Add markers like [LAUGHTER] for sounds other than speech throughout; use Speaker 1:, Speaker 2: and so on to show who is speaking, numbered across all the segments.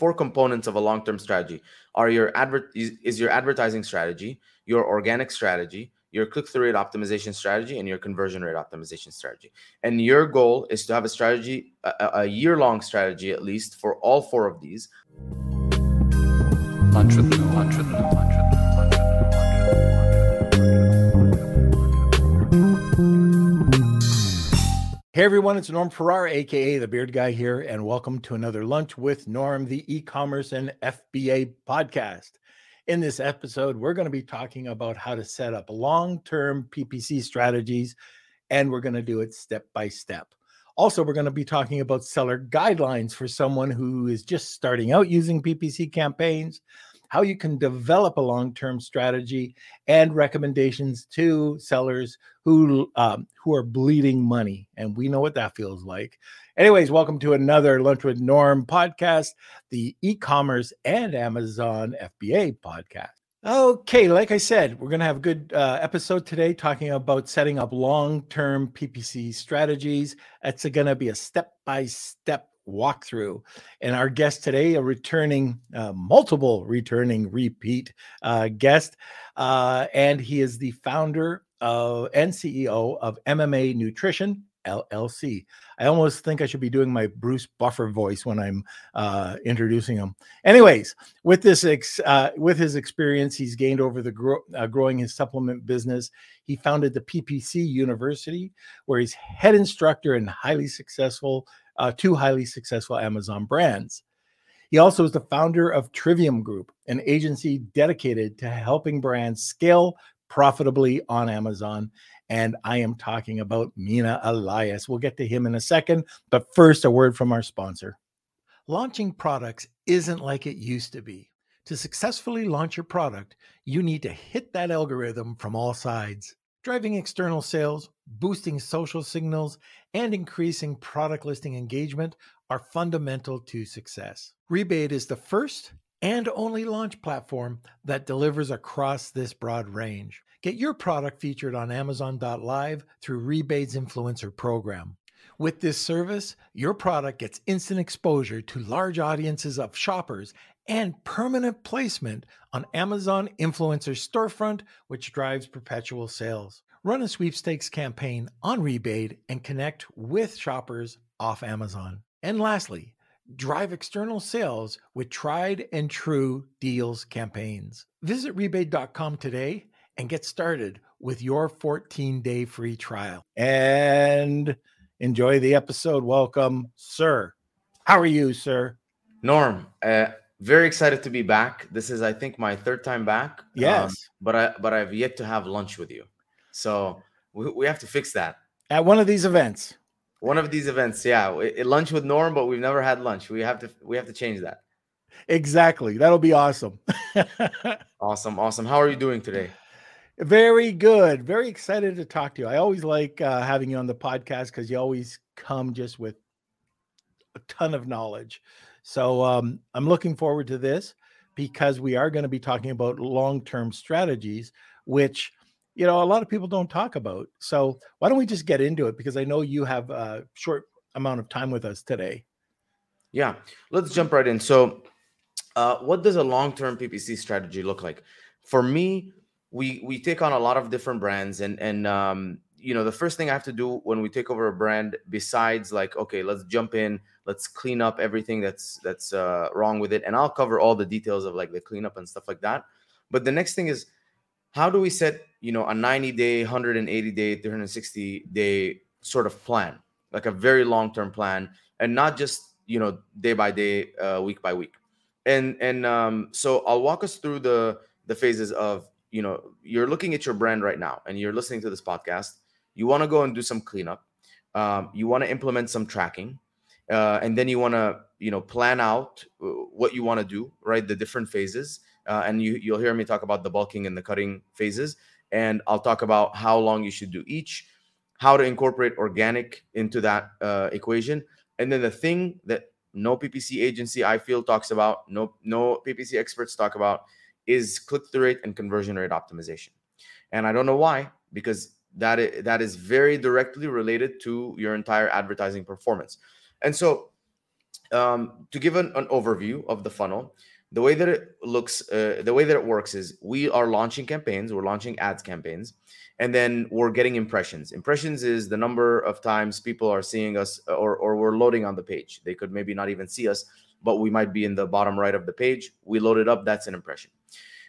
Speaker 1: four components of a long-term strategy are your advert is, is your advertising strategy, your organic strategy, your click-through rate optimization strategy, and your conversion rate optimization strategy. And your goal is to have a strategy, a, a year-long strategy at least for all four of these. Lunch with lunch
Speaker 2: Hey everyone, it's Norm Farrar, aka the Beard Guy here, and welcome to another Lunch with Norm, the e-commerce and FBA podcast. In this episode, we're going to be talking about how to set up long-term PPC strategies, and we're going to do it step by step. Also, we're going to be talking about seller guidelines for someone who is just starting out using PPC campaigns, how you can develop a long-term strategy, and recommendations to sellers who um, who are bleeding money, and we know what that feels like. Anyways, welcome to another Lunch with Norm podcast, the e-commerce and Amazon FBA podcast. Okay, like I said, we're going to have a good uh, episode today talking about setting up long term PPC strategies. It's going to be a step by step walkthrough. And our guest today, a returning, uh, multiple returning repeat uh, guest, uh, and he is the founder of, and CEO of MMA Nutrition. LLC. I almost think I should be doing my Bruce Buffer voice when I'm uh, introducing him. Anyways, with this ex, uh, with his experience he's gained over the gro- uh, growing his supplement business, he founded the PPC University, where he's head instructor and highly successful uh, two highly successful Amazon brands. He also is the founder of Trivium Group, an agency dedicated to helping brands scale profitably on Amazon. And I am talking about Mina Elias. We'll get to him in a second. But first, a word from our sponsor. Launching products isn't like it used to be. To successfully launch your product, you need to hit that algorithm from all sides. Driving external sales, boosting social signals, and increasing product listing engagement are fundamental to success. Rebaid is the first and only launch platform that delivers across this broad range. Get your product featured on Amazon.live through Rebaid's influencer program. With this service, your product gets instant exposure to large audiences of shoppers and permanent placement on Amazon Influencer Storefront, which drives perpetual sales. Run a sweepstakes campaign on Rebaid and connect with shoppers off Amazon. And lastly, drive external sales with tried and true deals campaigns. Visit rebaid.com today and get started with your 14 day free trial. And enjoy the episode. Welcome, sir. How are you, sir?
Speaker 1: Norm, uh, very excited to be back. This is, I think, my third time back. Um,
Speaker 2: yes, um,
Speaker 1: but I but I've yet to have lunch with you, so we, we have to fix that
Speaker 2: at one of these events.
Speaker 1: One of these events, yeah, it, lunch with Norm, but we've never had lunch. We have to we have to change that.
Speaker 2: Exactly, that'll be awesome. [LAUGHS]
Speaker 1: awesome, awesome. How are you doing today?
Speaker 2: Very good. Very excited to talk to you. I always like uh, having you on the podcast because you always come just with a ton of knowledge. So um, I'm looking forward to this because we are going to be talking about long-term strategies, which you know a lot of people don't talk about. So why don't we just get into it? Because I know you have a short amount of time with us today.
Speaker 1: Yeah, let's jump right in. So, uh, what does a long-term PPC strategy look like? For me, we we take on a lot of different brands, and and um, you know the first thing I have to do when we take over a brand, besides like okay, let's jump in, let's clean up everything that's that's uh, wrong with it and i'll cover all the details of like the cleanup and stuff like that. But the next thing is how do we set you know a 90 day 180 day 360 day sort of plan like a very long term plan and not just you know day by day uh, week by week? And and um, so i'll walk us through the the phases of you know you're looking at your brand right now and you're listening to this podcast you want to go and do some cleanup um, you want to implement some tracking uh, and then you want to you know plan out uh, what you want to do right the different phases uh, and you you'll hear me talk about the bulking and the cutting phases and i'll talk about how long you should do each how to incorporate organic into that uh, equation and then the thing that no ppc agency i feel talks about no no ppc experts talk about is click-through rate and conversion rate optimization and i don't know why because that is, that is very directly related to your entire advertising performance and so um, to give an, an, overview of the funnel, the way that it looks, uh, the way that it works is we are launching campaigns, we're launching ads campaigns, and then we're getting impressions. Impressions is the number of times people are seeing us uh, or, or we're loading on the page. They could maybe not even see us, but we might be in the bottom right of the page. We load it up, that's an impression.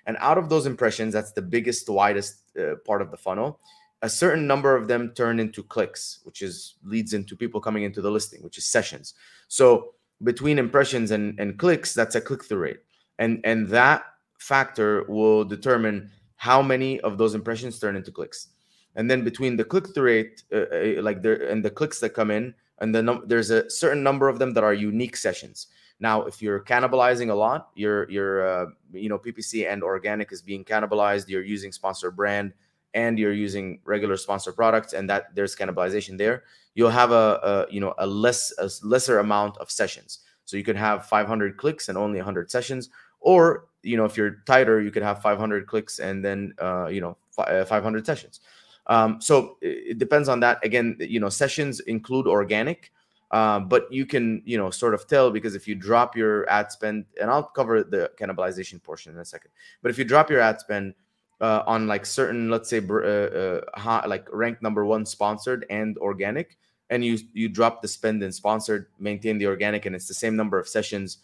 Speaker 1: And out of those impressions, that's the biggest, widest uh, part of the funnel. A certain number of them turn into clicks, which is leads into people coming into the listing, which is sessions. So between impressions and, and clicks, that's a click through rate. And, and that factor will determine how many of those impressions turn into clicks. And then between the click through rate, uh, uh, like there, and the clicks that come in, and the num- there's a certain number of them that are unique sessions. Now, if you're cannibalizing a lot, your your uh, you know PPC and organic is being cannibalized. You're using sponsor brand and you're using regular sponsor products, and that there's cannibalization there. You'll have a, a you know a less a lesser amount of sessions. So you could have 500 clicks and only 100 sessions, or you know if you're tighter, you could have 500 clicks and then uh, you know uh, 500 sessions. Um, so it depends on that. Again, you know sessions include organic. Uh, but you can, you know, sort of tell because if you drop your ad spend, and I'll cover the cannibalization portion in a second. But if you drop your ad spend, uh, on like certain, let's say, uh, uh, like rank number one sponsored and organic, and you you drop the spend in sponsored, maintain the organic, and it's the same number of sessions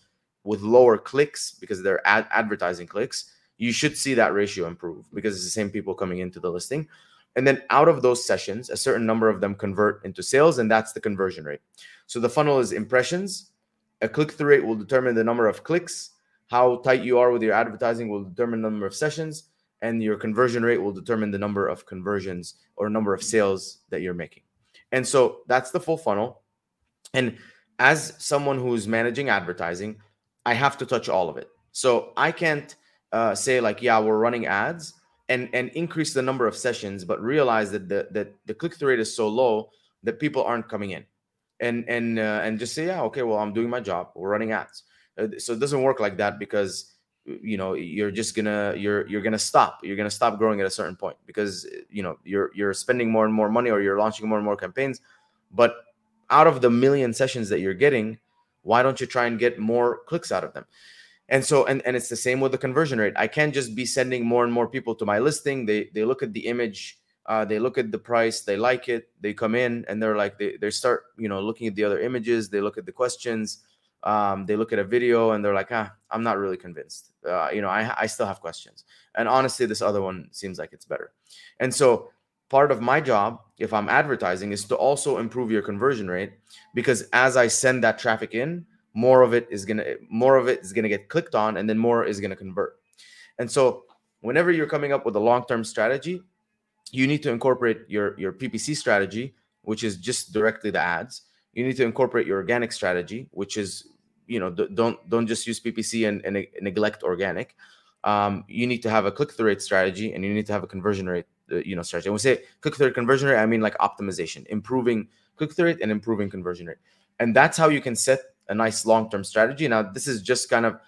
Speaker 1: with lower clicks because they're ad- advertising clicks, you should see that ratio improve because it's the same people coming into the listing. And then out of those sessions, a certain number of them convert into sales, and that's the conversion rate. So the funnel is impressions. A click through rate will determine the number of clicks. How tight you are with your advertising will determine the number of sessions and your conversion rate will determine the number of conversions or number of sales that you're making. And so that's the full funnel. And as someone who's managing advertising, I have to touch all of it. So I can't uh, say like, yeah, we're running ads and and increase the number of sessions, but realize that the that the click through rate is so low that people aren't coming in, and and uh, and just say, yeah, okay, well, I'm doing my job. We're running ads. Uh, so it doesn't work like that because you know you're just gonna you're you're gonna stop you're gonna stop growing at a certain point because you know you're you're spending more and more money or you're launching more and more campaigns. But out of the million sessions that you're getting why don't you try and get more clicks out of them? And so and, and it's the same with the conversion rate. I can't just be sending more and more people to my listing. They they look at the image uh, they look at the price they like it they come in and they're like they, they start you know looking at the other images they look at the questions um, they look at a video and they're like, ah, I'm not really convinced. Uh, you know, I, I still have questions. And honestly, this other one seems like it's better. And so part of my job, if I'm advertising, is to also improve your conversion rate because as I send that traffic in, more of it is gonna more of it is gonna get clicked on, and then more is gonna convert. And so whenever you're coming up with a long-term strategy, you need to incorporate your your PPC strategy, which is just directly the ads you need to incorporate your organic strategy, which is you know don't don't just use PPC and, and neglect organic. Um, you need to have a click through rate strategy, and you need to have a conversion rate uh, you know strategy. And we say click through conversion rate, I mean like optimization, improving click through rate and improving conversion rate, and that's how you can set a nice long term strategy. Now this is just kind of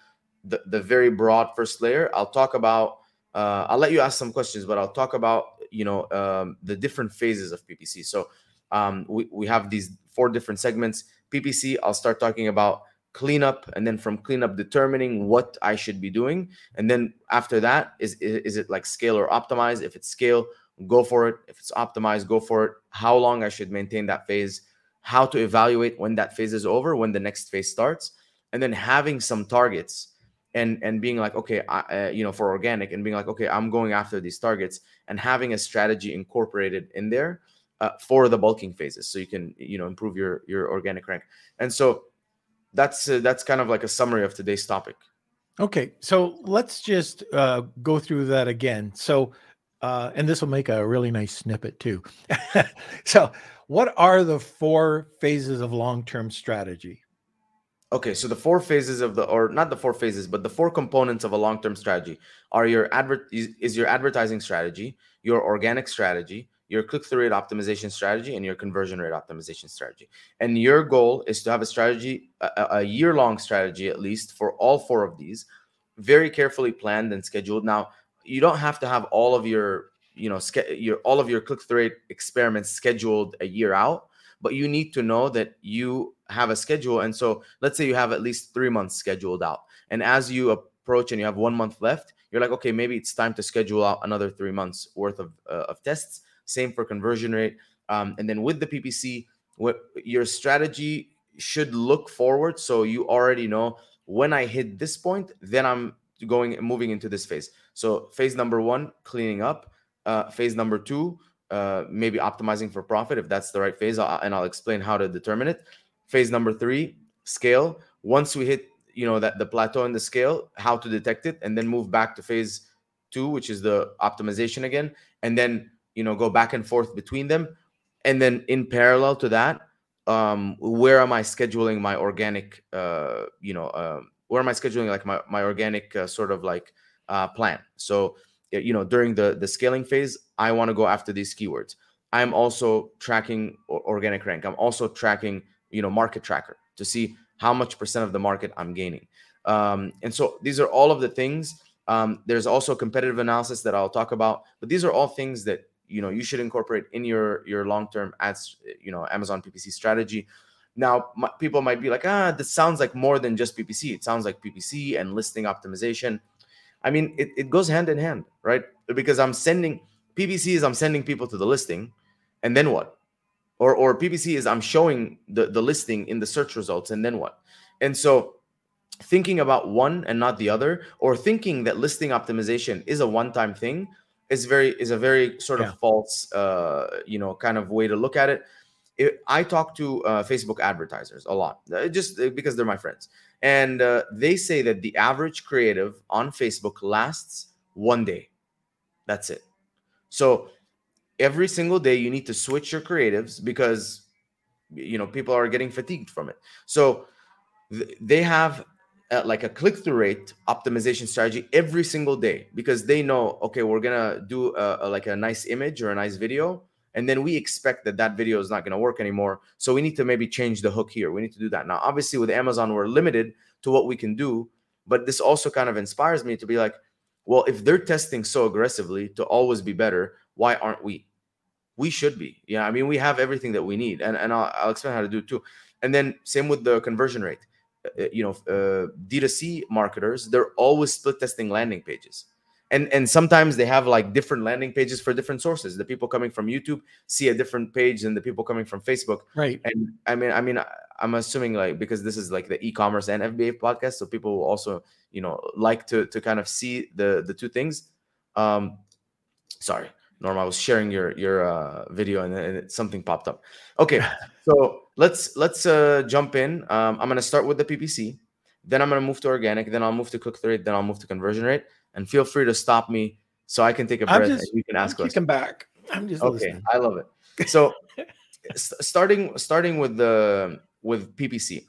Speaker 1: the, the very broad first layer. I'll talk about. Uh, I'll let you ask some questions, but I'll talk about you know um, the different phases of PPC. So um, we, we have these four different segments. PPC, I'll start talking about cleanup and then from cleanup determining what I should be doing. And then after that, is, is it like scale or optimize? If it's scale, go for it. If it's optimized, go for it. How long I should maintain that phase, how to evaluate when that phase is over, when the next phase starts, and then having some targets and and being like okay I, uh, you know for organic and being like okay i'm going after these targets and having a strategy incorporated in there uh, for the bulking phases so you can you know improve your your organic rank. And so that's uh, that's kind of like a summary of today's topic.
Speaker 2: Okay so let's just uh, go through that again. So uh, and this will make a really nice snippet too. [LAUGHS] So what are the four phases of long-term strategy?
Speaker 1: Okay so the four phases of the or not the four phases but the four components of a long-term strategy are your advert is, is your advertising strategy your organic strategy your click through rate optimization strategy and your conversion rate optimization strategy. And your goal is to have a strategy, a, a year long strategy at least for all four of these, very carefully planned and scheduled. Now, you don't have to have all of your, you know, your all of your click through rate experiments scheduled a year out, but you need to know that you have a schedule and so let's say you have at least three months scheduled out and as you approach and you have one month left you're like okay maybe it's time to schedule out another three months worth of, uh, of tests same for conversion rate. Um, and then with the ppc what your strategy should look forward. So you already know when i hit this point then i'm going moving into this phase. So phase number one cleaning up. Uh, phase number two uh, maybe optimizing for profit if that's the right phase and i'll explain how to determine it. Phase number three scale. Once we hit you know that the plateau and the scale how to detect it and then move back to phase two which is the optimization again. And then you know go back and forth between them. And then in parallel to that um where am i scheduling my organic uh you know uh, where am i scheduling like my, my organic uh, sort of like uh plan? So you know during the the scaling phase i want to go after these keywords. I'm also tracking organic rank. I'm also tracking you know market tracker to see how much percent of the market i'm gaining. Um, and so these are all of the things. Um, there's also competitive analysis that i'll talk about but these are all things that you know you should incorporate in your your long-term ads you know amazon ppc strategy. Now people might be like ah this sounds like more than just ppc it sounds like ppc and listing optimization. I mean it, it goes hand in hand right? Because i'm sending ppc is i'm sending people to the listing and then what? Or or ppc is i'm showing the the listing in the search results and then what? And so thinking about one and not the other or thinking that listing optimization is a one time thing is very is a very sort of yeah. false uh, you know kind of way to look at it. it I talk to uh, Facebook advertisers a lot, uh, just uh, because they're my friends, and uh, they say that the average creative on Facebook lasts one day. That's it. So every single day you need to switch your creatives because you know people are getting fatigued from it. So th- they have uh, like a click-through rate optimization strategy every single day because they know okay we're gonna do a, a, like a nice image or a nice video and then we expect that that video is not to work anymore. So we need to maybe change the hook here. We need to do that. Now obviously with amazon we're limited to what we can do but this also kind of inspires me to be like well if they're testing so aggressively to always be better why aren't we? We should be. Yeah i mean we have everything that we need and, and I'll, I'll explain how to do it too. And then same with the conversion rate you know uh, D2C marketers, they're always split testing landing pages. And, and sometimes they have like different landing pages for different sources. The people coming from YouTube see a different page than the people coming from Facebook.
Speaker 2: Right.
Speaker 1: And I mean, I mean, I'm assuming like because this is like the e-commerce and FBA podcast, so people will also, you know, like to to kind of see the the two things. Um, sorry, Norm, I was sharing your your uh, video and, and something popped up. Okay, [LAUGHS] so let's let's uh, jump in. Um, I'm gonna start with the PPC, then I'm gonna move to organic, then I'll move to click through rate, then I'll move to conversion rate. And feel free to stop me so I can take a breath just, and you can ask
Speaker 2: I'm questions. back. I'm just okay. Listening.
Speaker 1: I love it. So [LAUGHS] starting starting with the with PPC,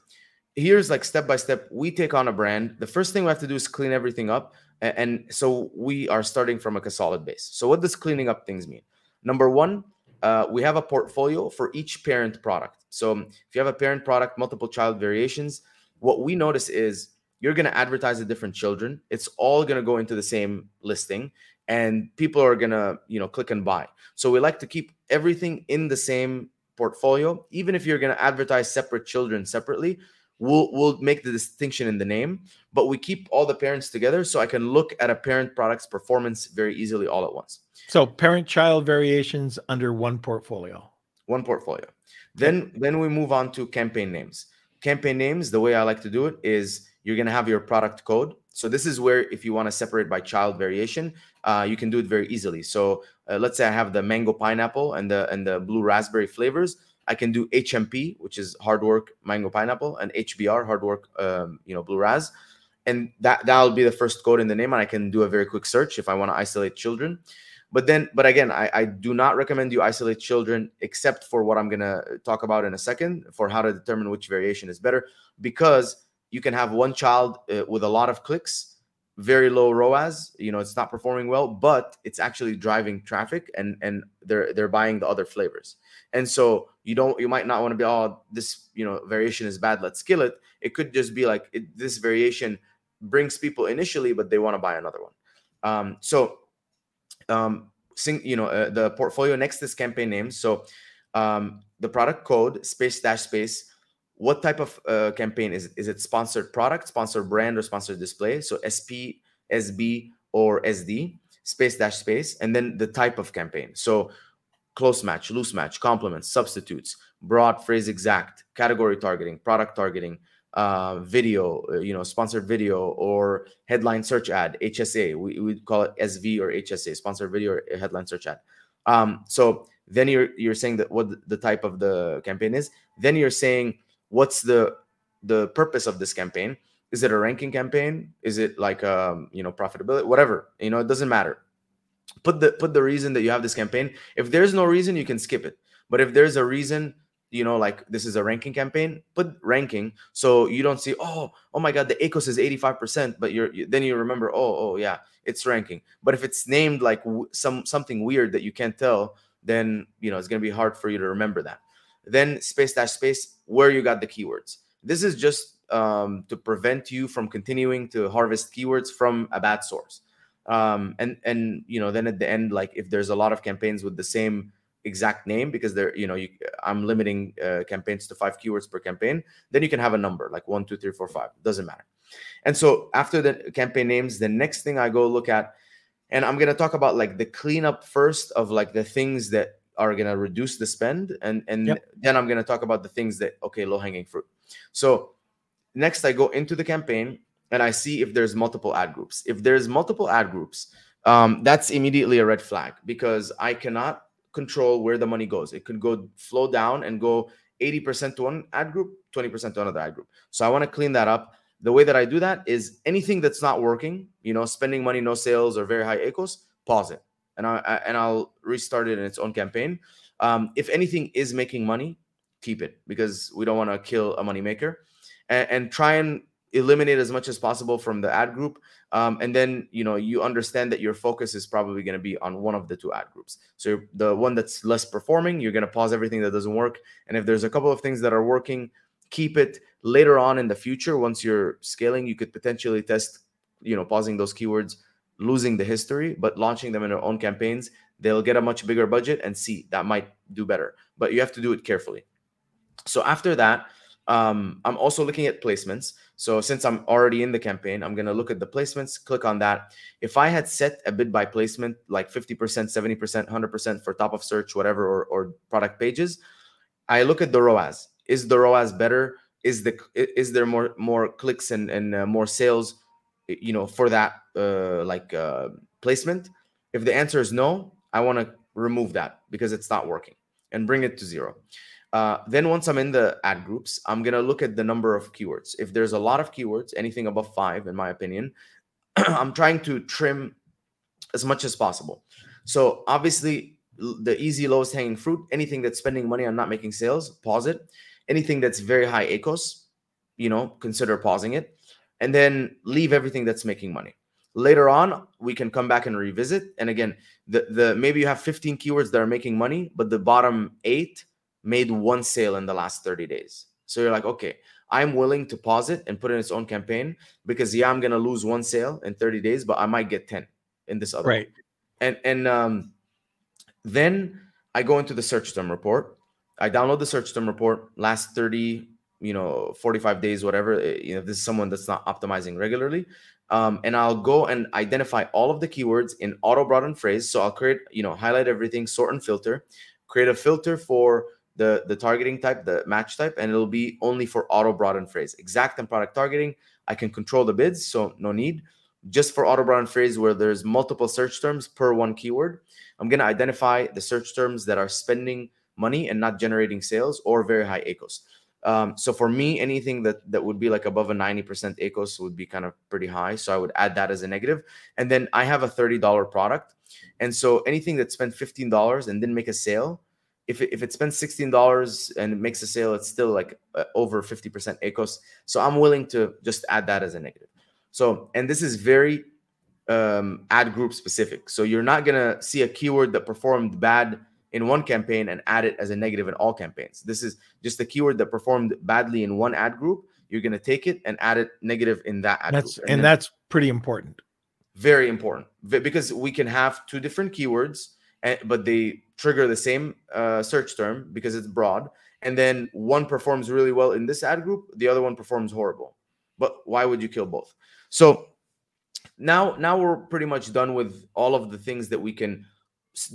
Speaker 1: here's like step by step. We take on a brand. The first thing we have to do is clean everything up, and, so we are starting from a solid base. So what does cleaning up things mean? Number one, uh, we have a portfolio for each parent product. So if you have a parent product, multiple child variations, what we notice is you're going to advertise the different children. It's all going to go into the same listing and people are going to, you know, click and buy. So we like to keep everything in the same portfolio. Even if you're going to advertise separate children separately, we'll we'll make the distinction in the name, but we keep all the parents together so I can look at a parent product's performance very easily all at once.
Speaker 2: So parent child variations under one portfolio.
Speaker 1: One portfolio. Then then we move on to campaign names. Campaign names, the way I like to do it is you're going to have your product code. So this is where if you want to separate by child variation, uh, you can do it very easily. So uh, let's say I have the mango pineapple and the and the blue raspberry flavors. I can do HMP, which is hard work mango pineapple, and HBR hard work, um, you know, blue ras, and that that'll be the first code in the name, and I can do a very quick search if I want to isolate children. But then, but again, I, I do not recommend you isolate children except for what I'm gonna talk about in a second for how to determine which variation is better, because you can have one child uh, with a lot of clicks, very low ROAS. You know, it's not performing well, but it's actually driving traffic, and and they're they're buying the other flavors. And so you don't you might not want to be oh this you know variation is bad let's kill it. It could just be like it, this variation brings people initially, but they want to buy another one. Um, so um, sing, you know, uh, the portfolio next is campaign name. So um, the product code space dash space. what type of uh, campaign is it? Is it sponsored product, sponsored brand, or sponsored display? So SP, SB, or SD, space dash space, and then the type of campaign. So close match, loose match, complements, substitutes, broad phrase exact, category targeting, product targeting, uh, video, uh, you know, sponsored video or headline search ad, HSA. We call it SV or HSA, sponsored video or headline search ad. Um, so then you're you're saying that what the type of the campaign is. Then you're saying what's the the purpose of this campaign. Is it a ranking campaign? Is it like um, you know profitability? Whatever you know, it doesn't matter. Put the put the reason that you have this campaign. If there's no reason, you can skip it. But if there's a reason you know like this is a ranking campaign put ranking so you don't see oh oh my god the ACOS is 85% but you're you, then you remember oh oh yeah it's ranking but if it's named like w- some something weird that you can't tell then you know it's to be hard for you to remember that then space dash space where you got the keywords this is just um, to prevent you from continuing to harvest keywords from a bad source um, and and you know then at the end like if there's a lot of campaigns with the same exact name because they're you know you, i'm limiting uh, campaigns to five keywords per campaign then you can have a number like one two three four five doesn't matter and so after the campaign names the next thing i go look at and i'm going to talk about like the cleanup first of like the things that are going to reduce the spend and and yep. then i'm going to talk about the things that okay low hanging fruit so next i go into the campaign and i see if there's multiple ad groups if there's multiple ad groups um, that's immediately a red flag because i cannot control where the money goes. It could go flow down and go 80% to one ad group, 20% to another ad group. So I want to clean that up. The way that I do that is anything that's not working, you know, spending money, no sales, or very high ACOS, pause it, and I, I and I'll restart it in its own campaign. Um, if anything is making money, keep it because we don't want to kill a money maker, and, and try and eliminate as much as possible from the ad group um, and then you know you understand that your focus is probably going to be on one of the two ad groups. So the one that's less performing you're going to pause everything that doesn't work and if there's a couple of things that are working keep it later on in the future once you're scaling you could potentially test you know pausing those keywords losing the history but launching them in their own campaigns. They'll get a much bigger budget and see that might do better but you have to do it carefully. So after that um, I'm also looking at placements. So since I'm already in the campaign, I'm going to look at the placements, click on that. If I had set a bid by placement like 50%, 70%, 100% for top of search, whatever, or, or product pages, I look at the ROAS. Is the ROAS better? Is the is there more more clicks and and uh, more sales, you know, for that uh, like uh, placement? If the answer is no, I want to remove that because it's not working and bring it to zero. Uh, then once I'm in the ad groups, I'm gonna look at the number of keywords. If there's a lot of keywords, anything above five, in my opinion, [CLEARS THROAT] I'm trying to trim as much as possible. So obviously, the easy lowest hanging fruit, anything that's spending money on not making sales, pause it. Anything that's very high ACOS, you know, consider pausing it, and then leave everything that's making money. Later on, we can come back and revisit. And again, the the maybe you have 15 keywords that are making money, but the bottom eight made one sale in the last 30 days. So you're like, okay, I'm willing to pause it and put in its own campaign because yeah, I'm gonna lose one sale in 30 days, but I might get 10 in this other
Speaker 2: right.
Speaker 1: One. And and um, then I go into the search term report. I download the search term report last 30, you know, 45 days, whatever. Eh, you know, this is someone that's not optimizing regularly. Um, and I'll go and identify all of the keywords in auto broaden phrase. So I'll create, you know, highlight everything, sort and filter, create a filter for the the targeting type, the match type, and it'll be only for auto broaden phrase. Exact and product targeting, I can control the bids, so no need. Just for auto broaden phrase where there's multiple search terms per one keyword, I'm gonna identify the search terms that are spending money and not generating sales or very high ACOS. Um, so for me, anything that that would be like above a 90% ACOS would be kind of pretty high. So I would add that as a negative. And then I have a $30 product. And so anything that spent $15 and didn't make a sale, if it, if it spends sixteen dollars and it makes a sale, it's still like uh, over fifty percent ACOS. So I'm willing to just add that as a negative. So and this is very um, ad group specific. So you're not gonna see a keyword that performed bad in one campaign and add it as a negative in all campaigns. This is just a keyword that performed badly in one ad group. You're gonna take it and add it negative in that ad
Speaker 2: that's,
Speaker 1: group.
Speaker 2: And, and that's pretty important.
Speaker 1: Very important because we can have two different keywords, but they trigger the same uh, search term because it's broad and then one performs really well in this ad group, the other one performs horrible. But why would you kill both? So now now we're pretty much done with all of the things that we can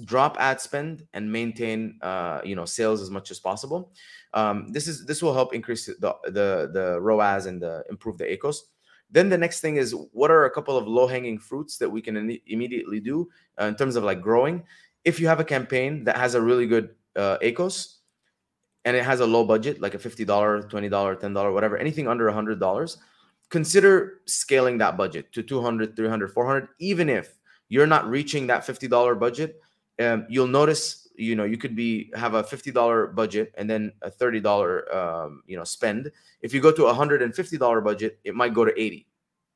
Speaker 1: drop ad spend and maintain uh, you know sales as much as possible. Um, this is this will help increase the the the ROAS and the, improve the ACOS. Then the next thing is what are a couple of low hanging fruits that we can immediately do uh, in terms of like growing. If you have a campaign that has a really good uh, ACOS and it has a low budget, like a $50, $20, $10, whatever, anything under $100, consider scaling that budget to 200, 300, 400, even if you're not reaching that $50 budget. Um, you'll notice, you know, you could be have a $50 budget and then a $30, um, you know, spend. If you go to a $150 budget, it might go to 80,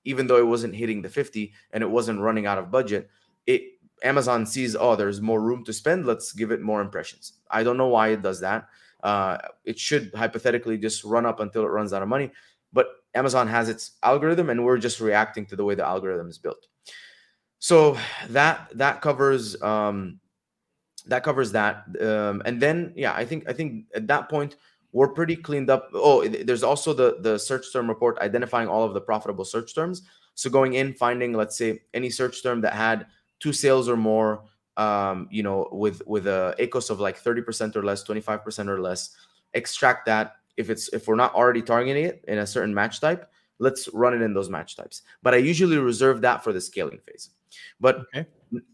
Speaker 1: even though it wasn't hitting the 50 and it wasn't running out of budget. It Amazon sees, oh, there's more room to spend. Let's give it more impressions. I don't know why it does that. Uh, it should hypothetically just run up until it runs out of money. But Amazon has its algorithm, and we're just reacting to the way the algorithm is built. So that that covers um, that covers that. Um, and then yeah, I think I think at that point we're pretty cleaned up. Oh, there's also the the search term report identifying all of the profitable search terms. So going in, finding let's say any search term that had two sales or more, um, you know, with with a ACOS of like 30% or less, 25% or less, extract that. If it's if we're not already targeting it in a certain match type, let's run it in those match types. But I usually reserve that for the scaling phase. But okay.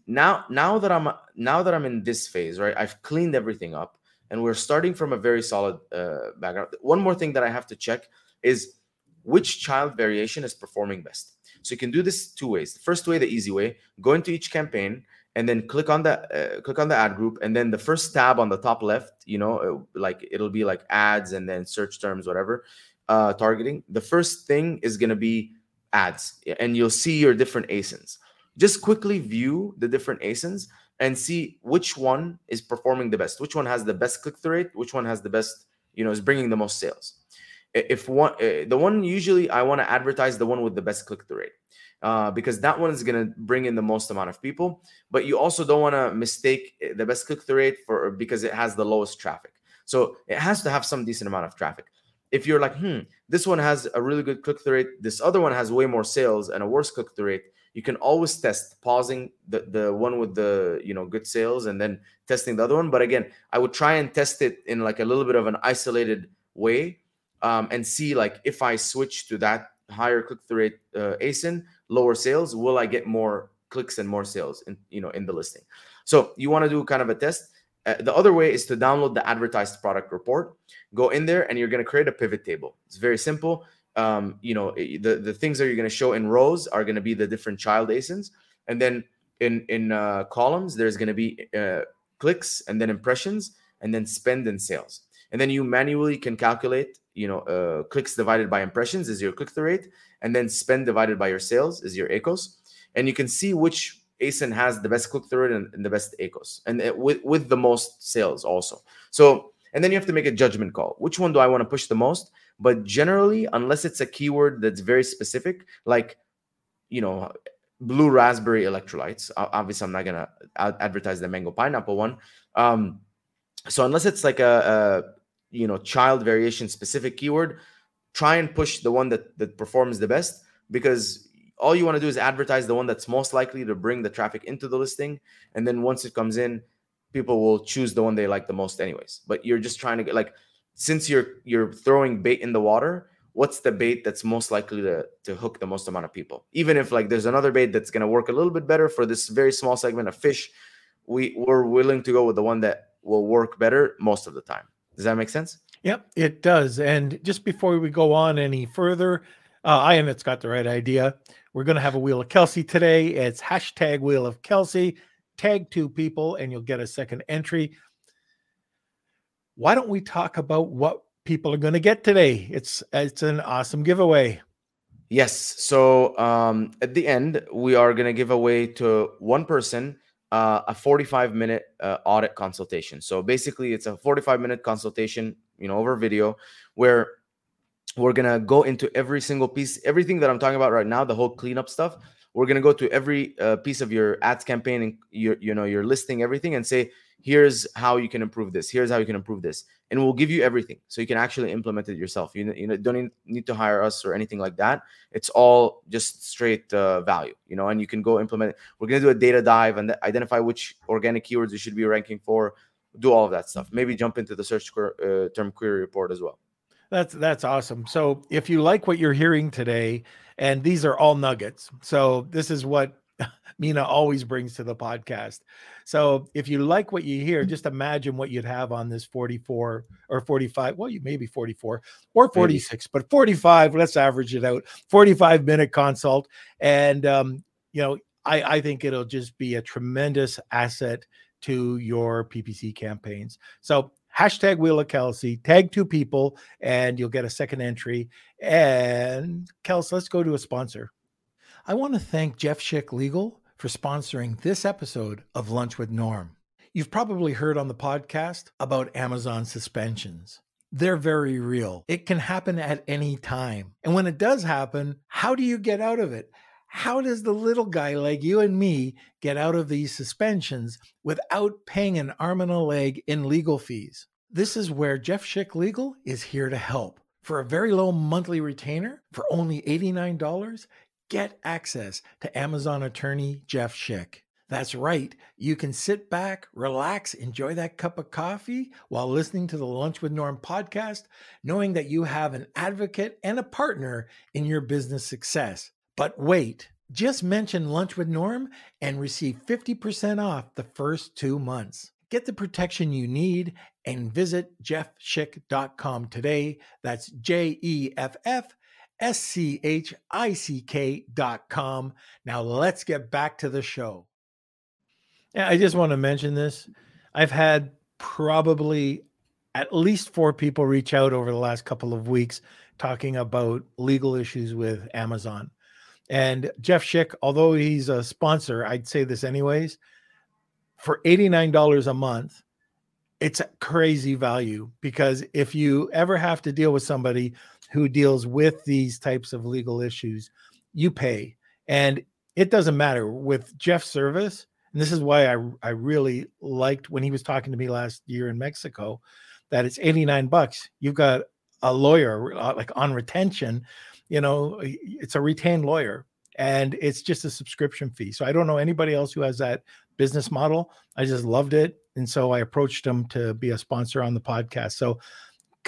Speaker 1: now now that I'm now that I'm in this phase, right? I've cleaned everything up and we're starting from a very solid uh, background. One more thing that I have to check is which child variation is performing best. So you can do this two ways. The first way, the easy way, go into each campaign and then click on the uh, click on the ad group, and then the first tab on the top left, you know, it, like it'll be like ads and then search terms, whatever, uh, targeting. The first thing is gonna be ads, and you'll see your different ASINs. Just quickly view the different ASINs and see which one is performing the best, which one has the best click through rate, which one has the best, you know, is bringing the most sales if one the one usually i want to advertise the one with the best click-through rate uh, because that one is going to bring in the most amount of people but you also don't want to mistake eh, the best click-through rate for because it has the lowest traffic. So it has to have some decent amount of traffic. If you're like hmm this one has a really good click-through rate this other one has way more sales and a worse click-through rate you can always test pausing the, the one with the you know good sales and then testing the other one but again i would try and test it in like a little bit of an isolated way um, and see like if I switch to that higher click through rate uh, ASIN, lower sales, will I get more clicks and more sales in you know in the listing? So you want to do kind of a test. Uh, the other way is to download the advertised product report. Go in there and you're going to create a pivot table. It's very simple. Um, you know the the things that you're going to show in rows are going to be the different child ASINs, and then in in uh, columns there's going to be uh, clicks and then impressions and then spend and sales and then you manually can calculate you know uh, clicks divided by impressions is your click-through rate and then spend divided by your sales is your acos. And you can see which asin has the best click-through rate and, and the best acos and it, with, with the most sales also. So and then you have to make a judgment call. Which one do i want to push the most? But generally unless it's a keyword that's very specific like you know blue raspberry electrolytes obviously i'm not gonna advertise the mango pineapple one um, so unless it's like a, you know child variation specific keyword try and push the one that that performs the best because all you want to do is advertise the one that's most likely to bring the traffic into the listing. And then once it comes in people will choose the one they like the most anyways. But you're just trying to get like since you're you're throwing bait in the water what's the bait that's most likely to to hook the most amount of people? Even if like there's another bait that's going to work a little bit better for this very small segment of fish we we're willing to go with the one that will work better most of the time does that make sense?
Speaker 2: Yep, it does. And just before we go on any further, uh, Ianet's got the right idea. We're going to have a Wheel of Kelsey today. It's hashtag Wheel of Kelsey. Tag two people and you'll get a second entry. Why don't we talk about what people are going to get today? It's it's an awesome giveaway.
Speaker 1: Yes. So um, at the end, we are going to give away to one person uh, a 45 minute uh, audit consultation. So basically, it's a 45 minute consultation, you know, over video where we're gonna go into every single piece, everything that I'm talking about right now, the whole cleanup stuff. We're gonna go to every uh, piece of your ads campaign and your, you know, your listing, everything, and say, here's how you can improve this here's how you can improve this and we'll give you everything so you can actually implement it yourself. You, you don't need to hire us or anything like that. It's all just straight uh, value you know and you can go implement it. We're going to do a data dive and identify which organic keywords you should be ranking for do all of that stuff. Maybe jump into the search uh, term query report as well.
Speaker 2: That's that's awesome. So if you like what you're hearing today and these are all nuggets so this is what [LAUGHS] Mina always brings to the podcast. So if you like what you hear, just imagine what you'd have on this 44 or 45. Well, you maybe 44 or 46, maybe. but 45. Let's average it out. 45 minute consult, and um, you know, I I think it'll just be a tremendous asset to your PPC campaigns. So hashtag Wheel of Kelsey, tag two people, and you'll get a second entry. And Kels, let's go to a sponsor. I want to thank Jeff Schick Legal for sponsoring this episode of Lunch with Norm. You've probably heard on the podcast about Amazon suspensions. They're very real. It can happen at any time. And when it does happen, how do you get out of it? How does the little guy like you and me get out of these suspensions without paying an arm and a leg in legal fees? This is where Jeff Schick Legal is here to help. For a very low monthly retainer, for only $89, Get access to Amazon attorney Jeff Schick. That's right. You can sit back, relax, enjoy that cup of coffee while listening to the Lunch with Norm podcast, knowing that you have an advocate and a partner in your business success. But wait, just mention Lunch with Norm and receive 50% off the first two months. Get the protection you need and visit jeffschick.com today. That's J E F F S C H I C K dot com. Now let's get back to the show. Yeah, I just want to mention this. I've had probably at least four people reach out over the last couple of weeks talking about legal issues with Amazon. And Jeff Schick, although he's a sponsor, I'd say this anyways. For $89 a month, it's a crazy value because if you ever have to deal with somebody who deals with these types of legal issues, you pay. And it doesn't matter with Jeff's service. And this is why I, I really liked when he was talking to me last year in Mexico that it's 89 bucks. You've got a lawyer uh, like on retention, you know, it's a retained lawyer and it's just a subscription fee. So I don't know anybody else who has that business model. I just loved it. And so I approached him to be a sponsor on the podcast. So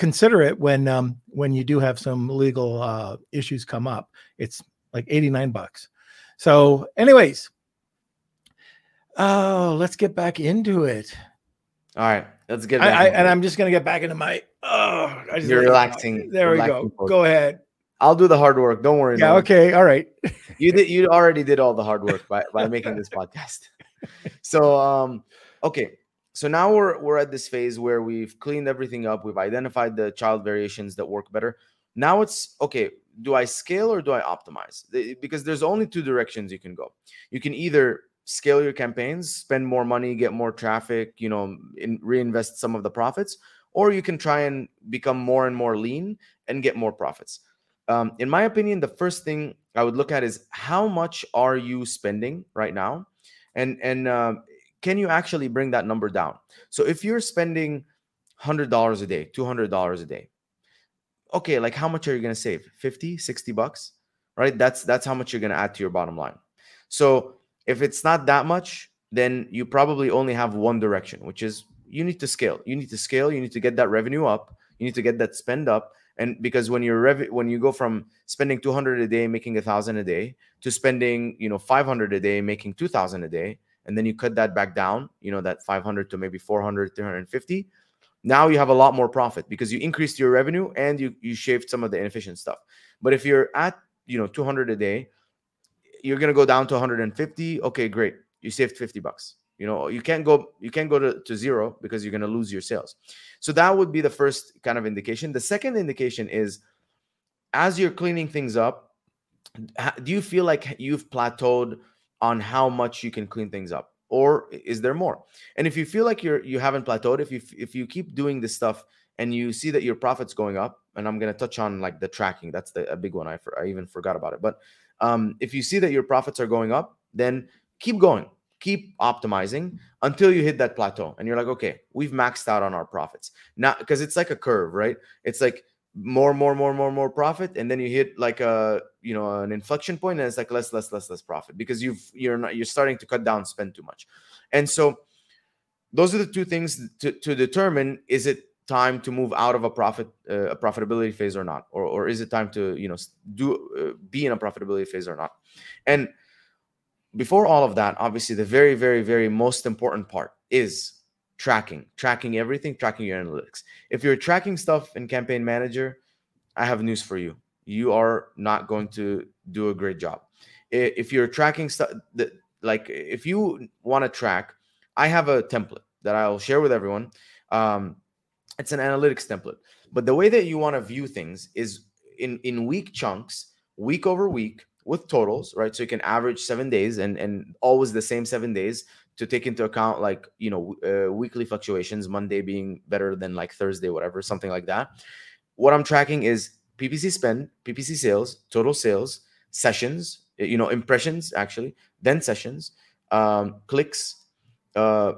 Speaker 2: consider it when um, when you do have some legal uh, issues come up. It's like 89 bucks. So, anyways, oh, let's get back into it.
Speaker 1: All right, let's get.
Speaker 2: I, I, and I'm just gonna get back into my. Oh,
Speaker 1: I just you're relaxing.
Speaker 2: There
Speaker 1: relaxing
Speaker 2: we go. Go ahead.
Speaker 1: I'll do the hard work. Don't worry.
Speaker 2: Yeah. No. Okay. All right.
Speaker 1: you did. You already did all the hard work by by making this [LAUGHS] podcast. So, um, okay so now we're we're at this phase where we've cleaned everything up we've identified the child variations that work better. Now it's okay do i scale or do i optimize? Because there's only two directions you can go. You can either scale your campaigns spend more money get more traffic you know in, reinvest some of the profits or you can try and become more and more lean and get more profits. Um, in my opinion the first thing i would look at is how much are you spending right now? And and uh, can you actually bring that number down? So if you're spending $100 a day, $200 a day, okay, like how much are you going to save? 50, 60 bucks, right? That's that's how much you're going to add to your bottom line. So if it's not that much, then you probably only have one direction, which is you need to scale. You need to scale, you need to get that revenue up, you need to get that spend up and because when you're rev- when you go from spending 200 a day making a thousand a day to spending you know 500 a day making 2000 a day and then you cut that back down, you know, that 500 to maybe 400, 350. Now you have a lot more profit because you increased your revenue and you you shaved some of the inefficient stuff. But if you're at, you know, 200 a day, you're going to go down to 150. Okay, great. You saved 50 bucks. You know, you can't go you can't go to, to zero because you're going to lose your sales. So that would be the first kind of indication. The second indication is as you're cleaning things up, do you feel like you've plateaued on how much you can clean things up or is there more? And if you feel like you're you haven't plateaued if you if you keep doing this stuff and you see that your profits going up and i'm going to touch on like the tracking that's the a big one i, for, I even forgot about it but um, if you see that your profits are going up then keep going keep optimizing until you hit that plateau and you're like okay we've maxed out on our profits. Now because it's like a curve right? It's like more more more more more profit and then you hit like a you know an inflection point and it's like less less less less profit because you've you're not you're starting to cut down spend too much. And so those are the two things to, to determine is it time to move out of a profit uh, a profitability phase or not? Or, or is it time to you know do uh, be in a profitability phase or not? And before all of that obviously the very very very most important part is tracking tracking everything tracking your analytics. If you're tracking stuff in campaign manager i have news for you you are not going to do a great job. If you're tracking stuff like if you want to track i have a template that i'll share with everyone. Um, it's an analytics template. But the way that you want to view things is in in week chunks week over week with totals right? So you can average seven days and and always the same seven days to take into account like you know uh, weekly fluctuations monday being better than like thursday whatever something like that. What i'm tracking is ppc spend ppc sales total sales sessions you know impressions actually then sessions um, clicks uh,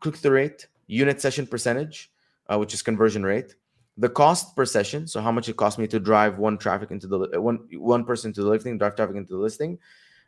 Speaker 1: click through rate unit session percentage uh, which is conversion rate the cost per session so how much it cost me to drive one traffic into the uh, one one person to the listing drive traffic into the listing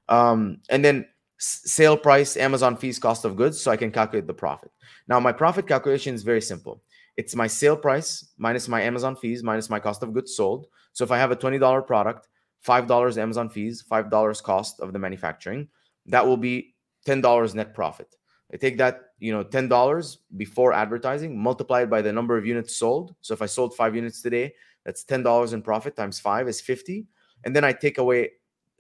Speaker 1: um, and then sale price amazon fees cost of goods so i can calculate the profit. Now my profit calculation is very simple it's my sale price minus my amazon fees minus my cost of goods sold so if i have a $20 product $5 amazon fees $5 cost of the manufacturing that will be $10 net profit I take that, you know, ten dollars before advertising, multiply it by the number of units sold. So if I sold five units today, that's ten dollars in profit times five is fifty, and then I take away,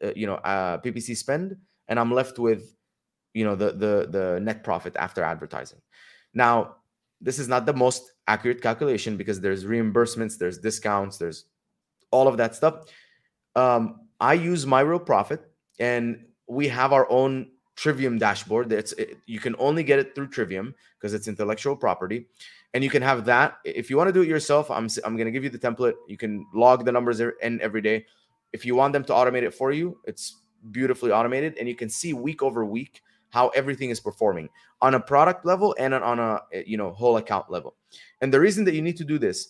Speaker 1: uh, you know, uh, PPC spend, and I'm left with, you know, the the the net profit after advertising. Now, this is not the most accurate calculation because there's reimbursements, there's discounts, there's all of that stuff. Um, I use my real profit, and we have our own Trivium dashboard. That's it, you can only get it through Trivium because it's intellectual property, and you can have that. If you want to do it yourself, I'm I'm going to give you the template. You can log the numbers in every day. If you want them to automate it for you, it's beautifully automated, and you can see week over week how everything is performing on a product level and on a you know whole account level. And the reason that you need to do this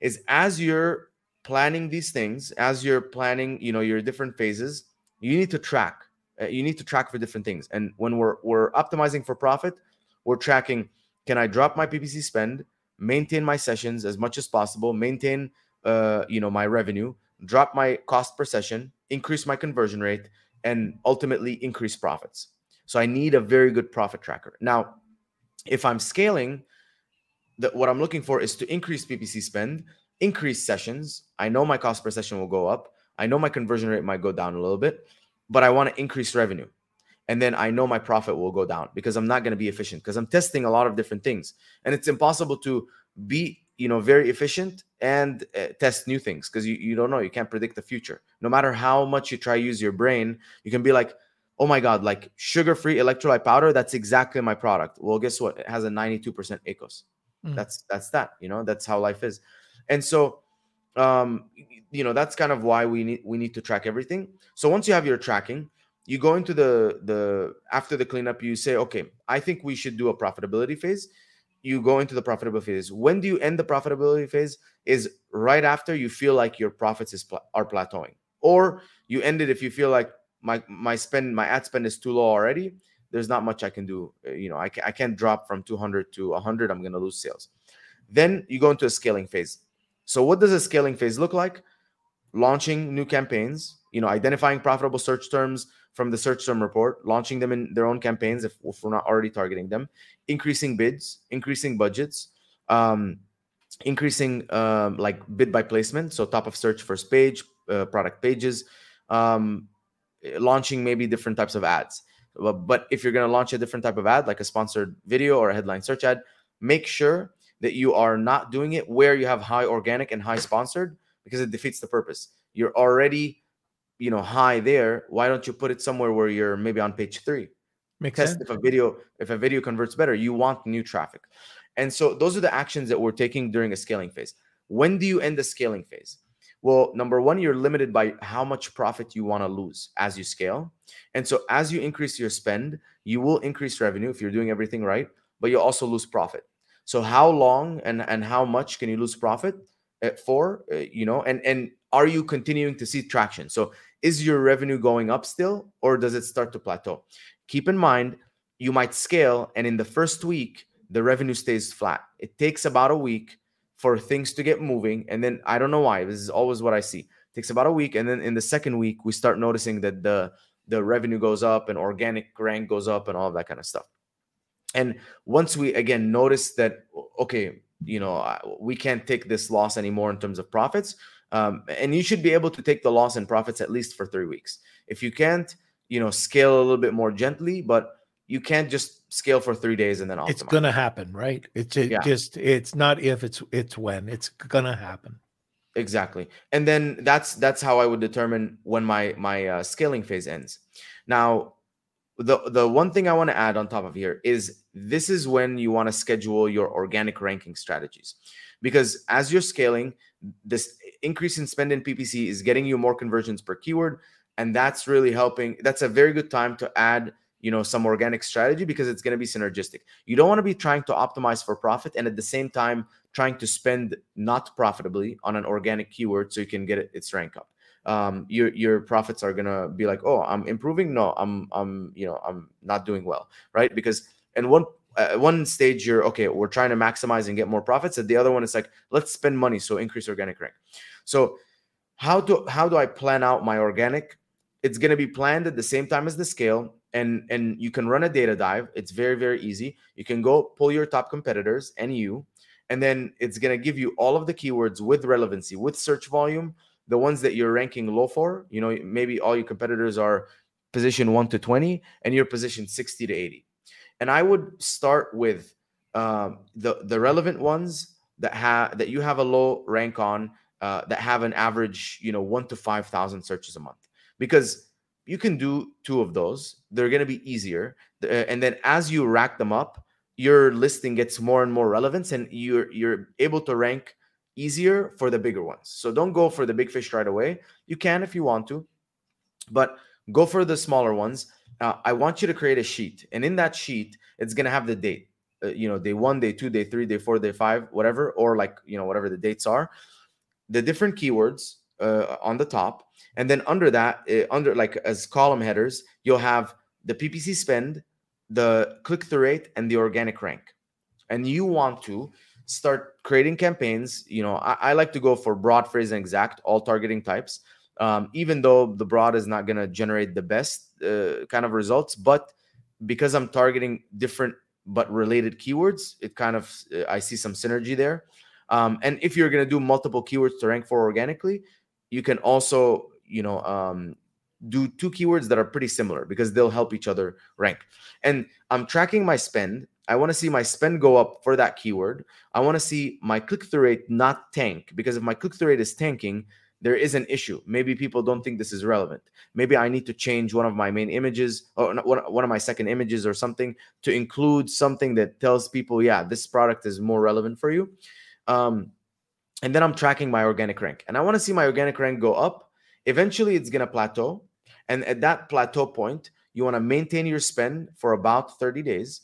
Speaker 1: is as you're planning these things, as you're planning, you know, your different phases, you need to track uh, you need to track for different things. And when we're we're optimizing for profit, we're tracking: can I drop my PPC spend, maintain my sessions as much as possible, maintain uh, you know my revenue, drop my cost per session, increase my conversion rate, and ultimately increase profits. So I need a very good profit tracker. Now, if I'm scaling, that what I'm looking for is to increase PPC spend, increase sessions. I know my cost per session will go up. I know my conversion rate might go down a little bit but I want to increase revenue. And then I know my profit will go down because I'm not going to be efficient because I'm testing a lot of different things. And it's impossible to be, you know, very efficient and uh, test new things because you, you don't know. You can't predict the future. No matter how much you try use your brain, you can be like, oh my God, like sugar-free electrolyte powder, that's exactly my product. Well, guess what? It has a 92% ACOS. Mm. That's that's that, you know, that's how life is. And so um, you know that's kind of why we need we need to track everything so once you have your tracking you go into the the after the cleanup you say okay i think we should do a profitability phase you go into the profitability phase when do you end the profitability phase is right after you feel like your profits is are plateauing or you end it if you feel like my my spend my ad spend is too low already there's not much i can do uh, you know i, I can't drop from 200 to 100 i'm going to lose sales then you go into a scaling phase so what does a scaling phase look like? Launching new campaigns, you know, identifying profitable search terms from the search term report, launching them in their own campaigns if, if we're not already targeting them, increasing bids, increasing budgets, um, increasing um, like bid by placement, so top of search first page, uh, product pages, um, launching maybe different types of ads. But if you're going to launch a different type of ad, like a sponsored video or a headline search ad, make sure that you are not doing it where you have high organic and high sponsored because it defeats the purpose. You're already, you know, high there. Why don't you put it somewhere where you're maybe on page three?
Speaker 2: Makes
Speaker 1: Test
Speaker 2: sense.
Speaker 1: if a video if a video converts better. You want new traffic, and so those are the actions that we're taking during a scaling phase. When do you end the scaling phase? Well, number one, you're limited by how much profit you want to lose as you scale. And so as you increase your spend, you will increase revenue if you're doing everything right, but you'll also lose profit. So how long and, and how much can you lose profit eh, for, uh, you know, and, and are you continuing to see traction? So is your revenue going up still or does it start to plateau? Keep in mind, you might scale and in the first week, the revenue stays flat. It takes about a week for things to get moving. And then I don't know why. This is always what I see. It takes about a week. And then in the second week, we start noticing that the the revenue goes up and organic rank goes up and all that kind of stuff. And once we again notice that, okay, you know, we can't take this loss anymore in terms of profits. Um, and you should be able to take the loss in profits at least for three weeks. If you can't, you know, scale a little bit more gently, but you can't just scale for three days and then optimize.
Speaker 2: It's gonna happen, right? It's it yeah. just it's not if it's it's when it's gonna happen.
Speaker 1: Exactly, and then that's that's how I would determine when my my uh, scaling phase ends. Now, the the one thing I want to add on top of here is this is when you want to schedule your organic ranking strategies, because as you're scaling, this increase in spend in PPC is getting you more conversions per keyword, and that's really helping. That's a very good time to add you know some organic strategy because it's going to be synergistic. You don't want to be trying to optimize for profit and at the same time trying to spend not profitably on an organic keyword so you can get its rank up. Um, your your profits are to be like oh i'm improving? No i'm i'm you know i'm not doing well right? Because in one at one stage you're okay we're trying to maximize and get more profits at the other one it's like let's spend money so increase organic rank. So how do how do i plan out my organic? It's to be planned at the same time as the scale and and you can run a data dive. It's very very easy. You can go pull your top competitors and you and then it's going to give you all of the keywords with relevancy with search volume the ones that you're ranking low for. You know maybe all your competitors are position 1 to 20 and you're position 60 to 80 and i would start with um, the the relevant ones that have that you have a low rank on uh, that have an average you know 1 to 5000 searches a month. Because you can do two of those. They're going to be easier. And then as you rack them up, your listing gets more and more relevance and you're you're able to rank easier for the bigger ones. So don't go for the big fish right away. You can if you want to, but go for the smaller ones. Uh, I want you to create a sheet, and in that sheet, it's gonna have the date. Uh, you know, day one, day two, day three, day four, day five, whatever, or like you know whatever the dates are. The different keywords uh, on the top, and then under that, uh, under like as column headers, you'll have the PPC spend, the click through rate, and the organic rank. And you want to start creating campaigns. You know, I, I like to go for broad, phrase, and exact, all targeting types. Um, even though the broad is not going to generate the best uh, kind of results, but because I'm targeting different but related keywords, it kind of uh, I see some synergy there. Um, and if you're going to do multiple keywords to rank for organically, you can also you know um, do two keywords that are pretty similar because they'll help each other rank. And I'm tracking my spend. I want to see my spend go up for that keyword. I want to see my click through rate not tank because if my click through rate is tanking, there is an issue. Maybe people don't think this is relevant. Maybe I need to change one of my main images or one of my second images or something to include something that tells people, yeah, this product is more relevant for you. Um, and then I'm tracking my organic rank. And I want to see my organic rank go up. Eventually, it's going to plateau. And at that plateau point, you want to maintain your spend for about 30 days.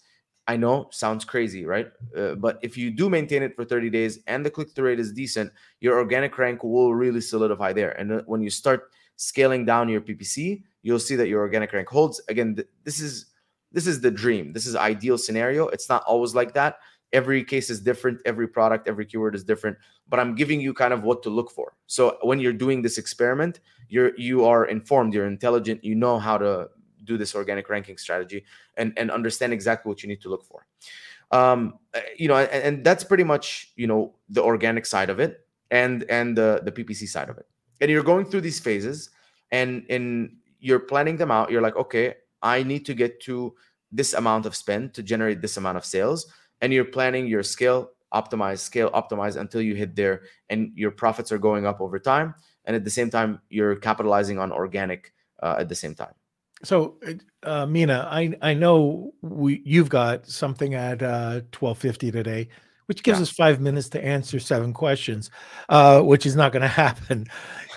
Speaker 1: I know sounds crazy, right? Uh, but if you do maintain it for 30 days and the click through rate is decent, your organic rank will really solidify there. And uh, when you start scaling down your PPC, you'll see that your organic rank holds. Again, th- this is this is the dream. This is ideal scenario. It's not always like that, every case is different every product every keyword is different but i'm giving you kind of what to look for. So when you're doing this experiment you're you are informed you're intelligent you know how to do this organic ranking strategy and and understand exactly what you need to look for. Um eh, you know and, and that's pretty much you know the organic side of it and and the the ppc side of it. And you're going through these phases and and you're planning them out. You're like okay i need to get to this amount of spend to generate this amount of sales and you're planning your scale optimize scale optimize until you hit there and your profits are going up over time and at the same time you're capitalizing on organic uh, at the same time
Speaker 2: so uh, mina i i know we you've got something at uh 1250 today which gives yeah. us five minutes to answer seven questions, uh, which is not going [LAUGHS] to happen.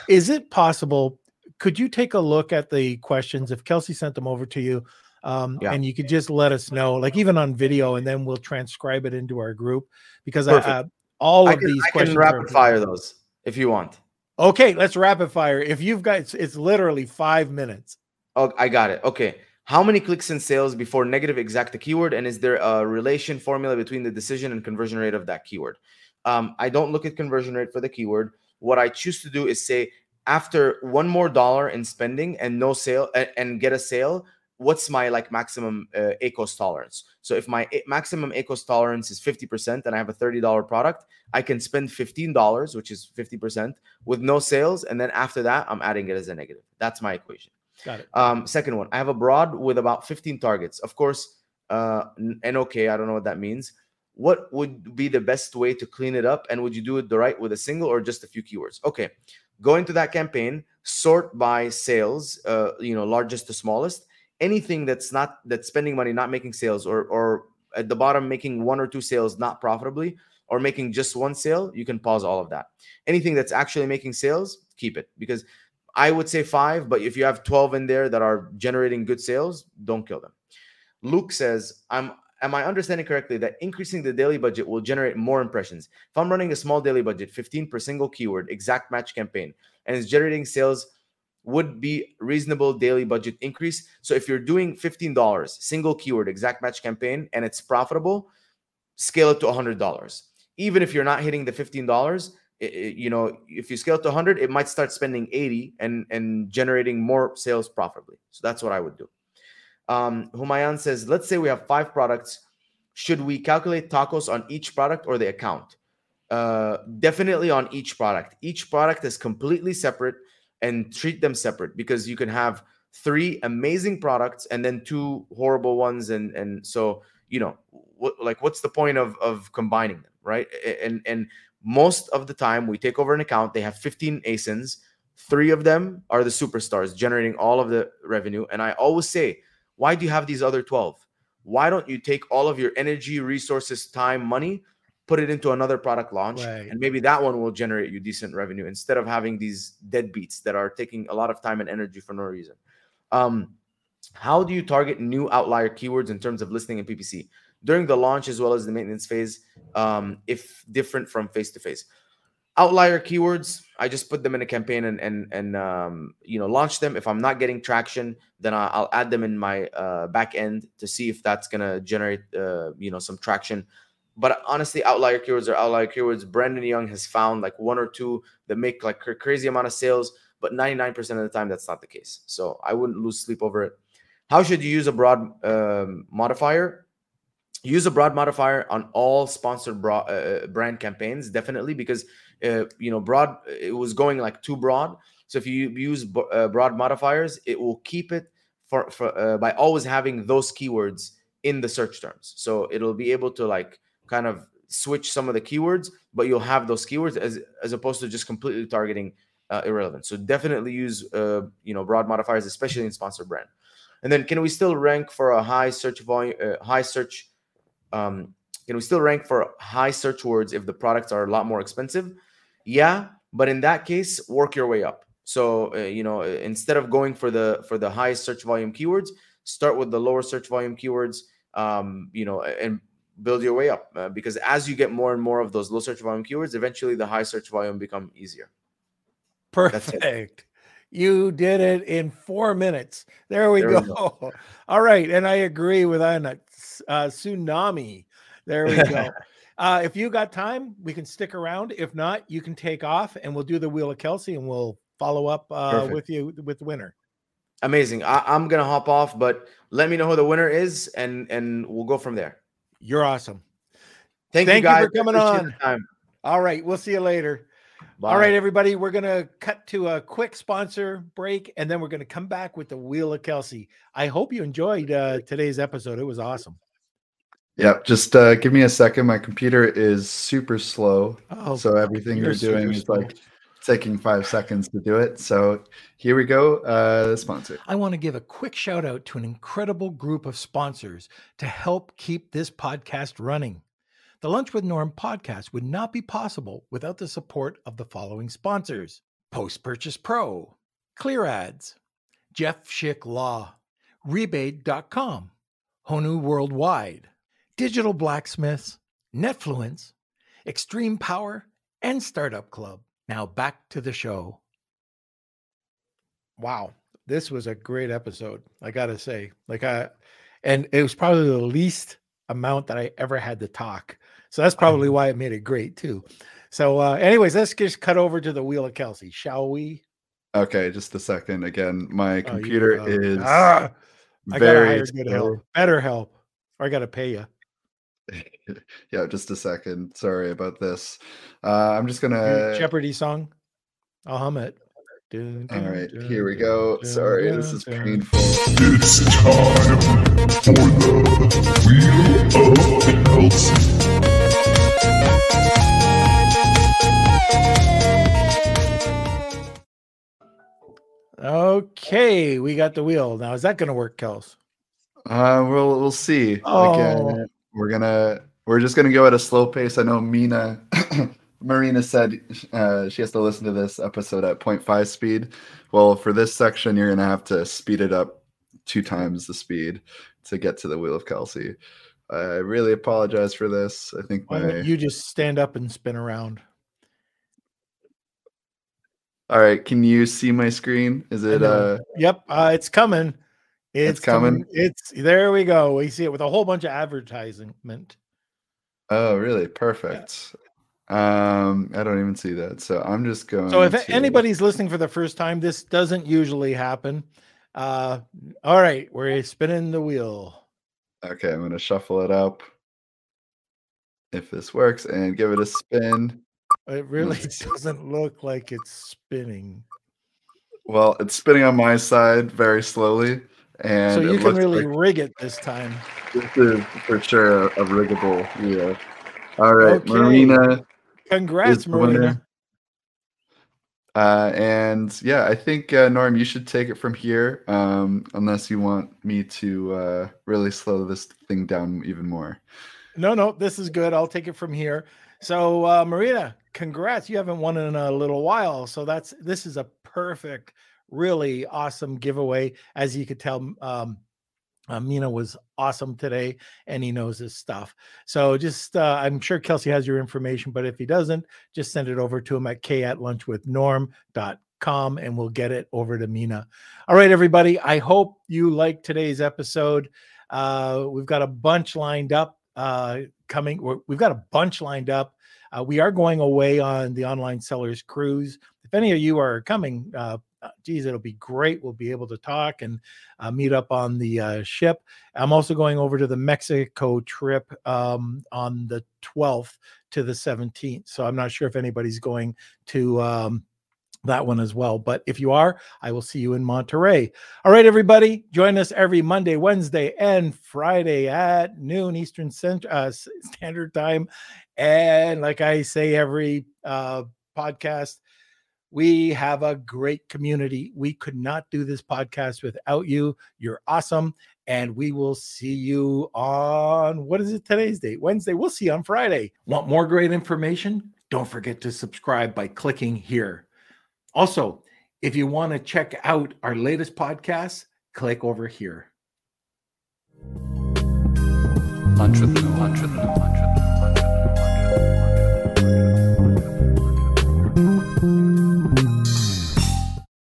Speaker 2: Is it possible? Could you take a look at the questions if Kelsey sent them over to you? Um, yeah. and you could just let us know, like even on video, and then we'll transcribe it into our group because I, uh, all of
Speaker 1: can,
Speaker 2: these
Speaker 1: I
Speaker 2: questions
Speaker 1: rapid fire those if you want.
Speaker 2: Okay, let's rapid fire. If you've got, it's, it's literally five minutes.
Speaker 1: Oh, I got it. Okay. How many clicks and sales before negative exact the keyword? And is there a relation formula between the decision and conversion rate of that keyword? Um, I don't look at conversion rate for the keyword. What I choose to do is say after one more dollar in spending and no sale and, and get a sale, what's my like maximum uh, ACOS tolerance? So if my maximum ACOS tolerance is 50% and I have a $30 product, I can spend $15, which is 50% with no sales. And then after that, I'm adding it as a negative. That's my equation.
Speaker 2: Got it.
Speaker 1: Um, second one, I have a broad with about 15 targets. Of course, uh, NOK, I don't know what that means. What would be the best way to clean it up? And would you do it the right with a single or just a few keywords? Okay, go into that campaign, sort by sales, uh, you know, largest to smallest. Anything that's not that's spending money, not making sales, or or at the bottom making one or two sales not profitably, or making just one sale, you can pause all of that. Anything that's actually making sales, keep it because I would say five, but if you have 12 in there that are generating good sales, don't kill them. Luke says, I'm am I understanding correctly that increasing the daily budget will generate more impressions? If I'm running a small daily budget, 15 per single keyword, exact match campaign, and it's generating sales, would be reasonable daily budget increase. So if you're doing $15 single keyword exact match campaign and it's profitable, scale it to $100. Even if you're not hitting the $15, it, it, you know, if you scale to 100, it might start spending 80 and and generating more sales profitably. So that's what I would do. Um, Humayan says, let's say we have five products. Should we calculate TACOS on each product or the account? Uh, definitely on each product. Each product is completely separate and treat them separate because you can have three amazing products and then two horrible ones. And and so you know what like what's the point of of combining them right? And and most of the time we take over an account they have 15 asins three of them are the superstars generating all of the revenue. And i always say why do you have these other 12 why don't you take all of your energy resources time money put it into another product launch right. and maybe that one will generate you decent revenue instead of having these deadbeats that are taking a lot of time and energy for no reason. Um, how do you target new outlier keywords in terms of listing and ppc during the launch as well as the maintenance phase um, if different from face to face. Outlier keywords i just put them in a campaign and and and um, you know launch them. If i'm not getting traction then i'll add them in my uh, back end to see if that's to generate uh, you know some traction but honestly outlier keywords are outlier keywords. Brandon young has found like one or two that make like a crazy amount of sales but 99% of the time that's not the case. So i wouldn't lose sleep over it. How should you use a broad um, modifier? Use a broad modifier on all sponsored broad, uh, uh, brand campaigns definitely because uh, you know broad it was going like too broad. So if you use uh, broad modifiers it will keep it for, for uh, by always having those keywords in the search terms. So it'll be able to like kind of switch some of the keywords but you'll have those keywords as as opposed to just completely targeting uh, irrelevant so definitely use you know broad modifiers especially in sponsored brand and then can we still rank for a high search volume high search um, can we still rank for high search words if the products are a lot more expensive? Yeah, but in that case, work your way up. So uh, you know, instead of going for the for the high search volume keywords, start with the lower search volume keywords. Um, you know, and build your way up uh, because as you get more and more of those low search volume keywords, eventually the high search volume become easier.
Speaker 2: Perfect. You did it in four minutes. There we, there go. we go. [LAUGHS] All right. And I agree with Anna uh, tsunami. There we go. [LAUGHS] uh, if you got time, we can stick around. If not, you can take off, and we'll do the wheel of Kelsey, and we'll follow up uh, with you with the winner.
Speaker 1: Amazing. I, am gonna hop off, but let me know who the winner is, and and we'll go from there.
Speaker 2: You're awesome.
Speaker 1: Thank, Thank you, guys.
Speaker 2: you for coming on. All right, we'll see you later. Bye. All right, everybody, we're going to cut to a quick sponsor break and then we're going to come back with the Wheel of Kelsey. I hope you enjoyed uh, today's episode. It was awesome.
Speaker 3: Yeah, just uh, give me a second. My computer is super slow. Oh, so everything you're doing is slow. like taking five seconds to do it. So here we go. Uh, sponsor.
Speaker 2: I want to give a quick shout out to an incredible group of sponsors to help keep this podcast running. The Lunch with Norm podcast would not be possible without the support of the following sponsors Post Purchase Pro, Clear Ads, Jeff Schick Law, Rebaid.com, Honu Worldwide, Digital Blacksmiths, Netfluence, Extreme Power, and Startup Club. Now back to the show. Wow, this was a great episode. I got to say, like I, and it was probably the least amount that I ever had to talk. So that's probably [LAUGHS] why it made it great too. So, uh, anyways, let's just cut over to the wheel of Kelsey, shall we?
Speaker 3: Okay, just a second. Again, my computer
Speaker 2: oh,
Speaker 3: is
Speaker 2: ah, I gotta hire good help, better help, or I gotta pay you. [LAUGHS]
Speaker 3: yeah, just a second. Sorry about this. Uh, I'm just gonna
Speaker 2: Jeopardy song. I'll hum it.
Speaker 3: Dun, dun, All right, dun, here we go. Sorry, this is painful. It's time for the Wheel of
Speaker 2: Okay, we got the wheel. Now, is that going to work, Kels?
Speaker 3: Uh, we'll we'll see.
Speaker 2: Oh.
Speaker 3: Again, we're gonna we're just gonna go at a slow pace. I know Mina [COUGHS] Marina said uh, she has to listen to this episode at 0.5 speed. Well, for this section, you're gonna have to speed it up two times the speed to get to the wheel of Kelsey. I really apologize for this. I think my...
Speaker 2: you just stand up and spin around.
Speaker 3: All right, can you see my screen? Is it uh
Speaker 2: Yep, uh it's coming.
Speaker 3: It's, it's coming. coming.
Speaker 2: It's there we go. We see it with a whole bunch of advertisement.
Speaker 3: Oh, really? Perfect. Yeah. Um, I don't even see that. So I'm just going.
Speaker 2: So if
Speaker 3: to...
Speaker 2: anybody's listening for the first time, this doesn't usually happen. Uh, all right, we're spinning the wheel.
Speaker 3: Okay, I'm gonna shuffle it up. If this works, and give it a spin.
Speaker 2: It [LAUGHS] really doesn't look like it's spinning.
Speaker 3: Well, it's spinning on my side very slowly. And
Speaker 2: so you can really like rig it this time.
Speaker 3: This is for sure a, a riggable wheel. All right, okay. Marina.
Speaker 2: Congrats, Marina.
Speaker 3: Uh, and yeah, I think uh, Norm, you should take it from here, um, unless you want me to uh, really slow this thing down even more.
Speaker 2: No, no, this is good. I'll take it from here. So, uh, Marina, congrats! You haven't won in a little while, so that's this is a perfect, really awesome giveaway. As you could tell, um, uh, Mina was awesome today, and he knows his stuff. So, just uh, I'm sure Kelsey has your information, but if he doesn't, just send it over to him at k at lunchwithnorm.com and we'll get it over to Mina. All right, everybody. I hope you like today's episode. Uh, we've got a bunch lined up uh, coming. we have got a bunch lined up. Uh, we are going away on the online sellers cruise. If any of you are coming, uh, geez, it'll be great. We'll be able to talk and uh, meet up on the uh, ship. I'm also going over to the Mexico trip um, on the 12th to the 17th. So I'm not sure if anybody's going to um, that one as well. But if you are, I will see you in Monterrey. All right, everybody, join us every Monday, Wednesday, and Friday at noon Eastern Cent- uh, Standard Time. And like I say every uh, podcast, we have a great community. We could not do this podcast without you. You're awesome. And we will see you on what is it today's date? Wednesday. We'll see you on Friday. Want more great information? Don't forget to subscribe by clicking here. Also, if you want to check out our latest podcast, click over here. Lunch with, lunch with, lunch.